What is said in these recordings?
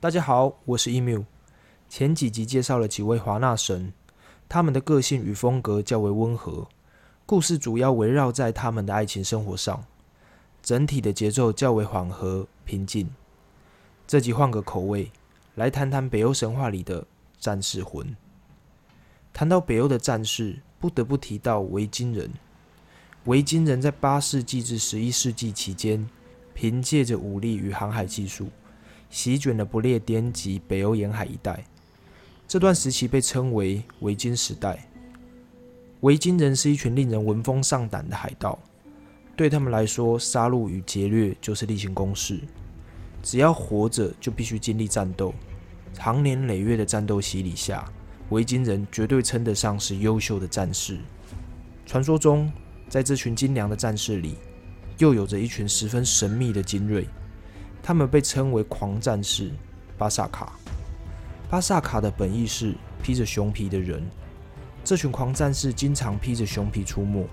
大家好，我是 emu。前几集介绍了几位华纳神，他们的个性与风格较为温和，故事主要围绕在他们的爱情生活上，整体的节奏较为缓和平静。这集换个口味，来谈谈北欧神话里的战士魂。谈到北欧的战士，不得不提到维京人。维京人在八世纪至十一世纪期间，凭借着武力与航海技术，席卷了不列颠及北欧沿海一带。这段时期被称为维京时代。维京人是一群令人闻风丧胆的海盗，对他们来说，杀戮与劫掠就是例行公事。只要活着，就必须经历战斗。长年累月的战斗洗礼下，维京人绝对称得上是优秀的战士。传说中，在这群精良的战士里，又有着一群十分神秘的精锐，他们被称为狂战士巴萨卡。巴萨卡的本意是披着熊皮的人。这群狂战士经常披着熊皮出没，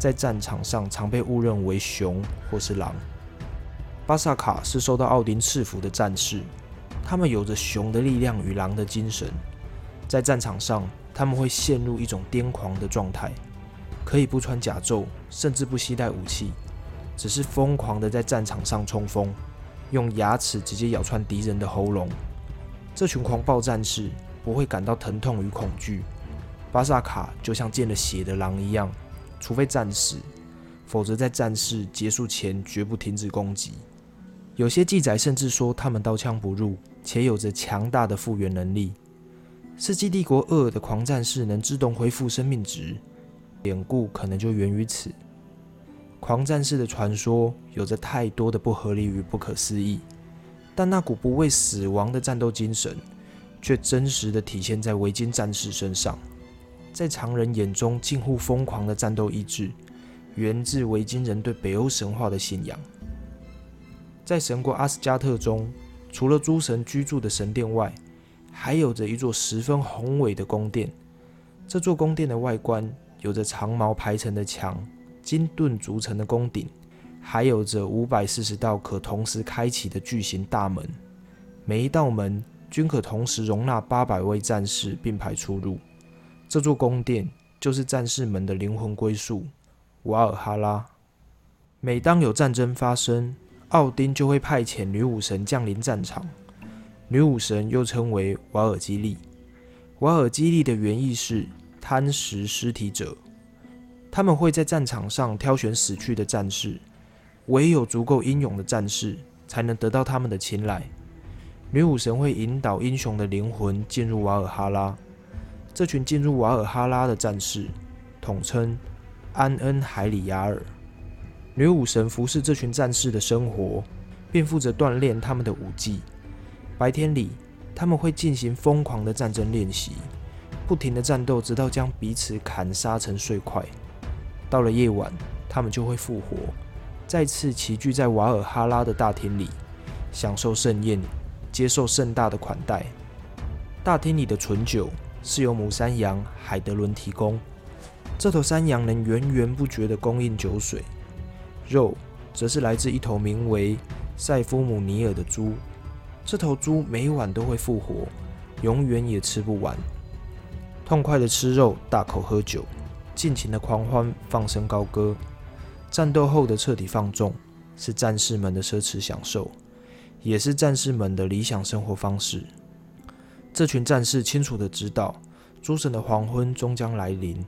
在战场上常被误认为熊或是狼。巴萨卡是受到奥丁赐福的战士，他们有着熊的力量与狼的精神。在战场上，他们会陷入一种癫狂的状态。可以不穿甲胄，甚至不携带武器，只是疯狂的在战场上冲锋，用牙齿直接咬穿敌人的喉咙。这群狂暴战士不会感到疼痛与恐惧。巴萨卡就像见了血的狼一样，除非战死，否则在战事结束前绝不停止攻击。有些记载甚至说他们刀枪不入，且有着强大的复原能力。世纪帝国二的狂战士能自动恢复生命值。典故可能就源于此。狂战士的传说有着太多的不合理与不可思议，但那股不畏死亡的战斗精神，却真实的体现在维京战士身上。在常人眼中近乎疯狂的战斗意志，源自维京人对北欧神话的信仰。在神国阿斯加特中，除了诸神居住的神殿外，还有着一座十分宏伟的宫殿。这座宫殿的外观。有着长矛排成的墙，金盾组成的宫顶，还有着五百四十道可同时开启的巨型大门。每一道门均可同时容纳八百位战士并排出入。这座宫殿就是战士们的灵魂归宿——瓦尔哈拉。每当有战争发生，奥丁就会派遣女武神降临战场。女武神又称为瓦尔基利。瓦尔基利的原意是。贪食尸体者，他们会在战场上挑选死去的战士，唯有足够英勇的战士才能得到他们的青睐。女武神会引导英雄的灵魂进入瓦尔哈拉。这群进入瓦尔哈拉的战士统称安恩海里亚尔。女武神服侍这群战士的生活，并负责锻炼他们的武技。白天里，他们会进行疯狂的战争练习。不停的战斗，直到将彼此砍杀成碎块。到了夜晚，他们就会复活，再次齐聚在瓦尔哈拉的大厅里，享受盛宴，接受盛大的款待。大厅里的醇酒是由母山羊海德伦提供，这头山羊能源源不绝地供应酒水。肉则是来自一头名为塞夫姆尼尔的猪，这头猪每晚都会复活，永远也吃不完。痛快的吃肉，大口喝酒，尽情的狂欢，放声高歌。战斗后的彻底放纵，是战士们的奢侈享受，也是战士们的理想生活方式。这群战士清楚的知道，诸神的黄昏终将来临，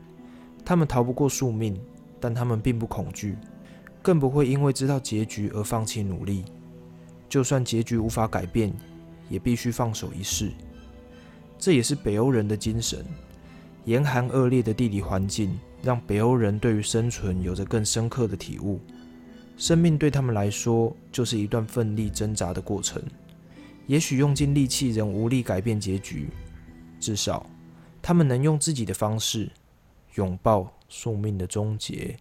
他们逃不过宿命，但他们并不恐惧，更不会因为知道结局而放弃努力。就算结局无法改变，也必须放手一试。这也是北欧人的精神。严寒恶劣的地理环境让北欧人对于生存有着更深刻的体悟。生命对他们来说就是一段奋力挣扎的过程。也许用尽力气仍无力改变结局，至少他们能用自己的方式拥抱宿命的终结。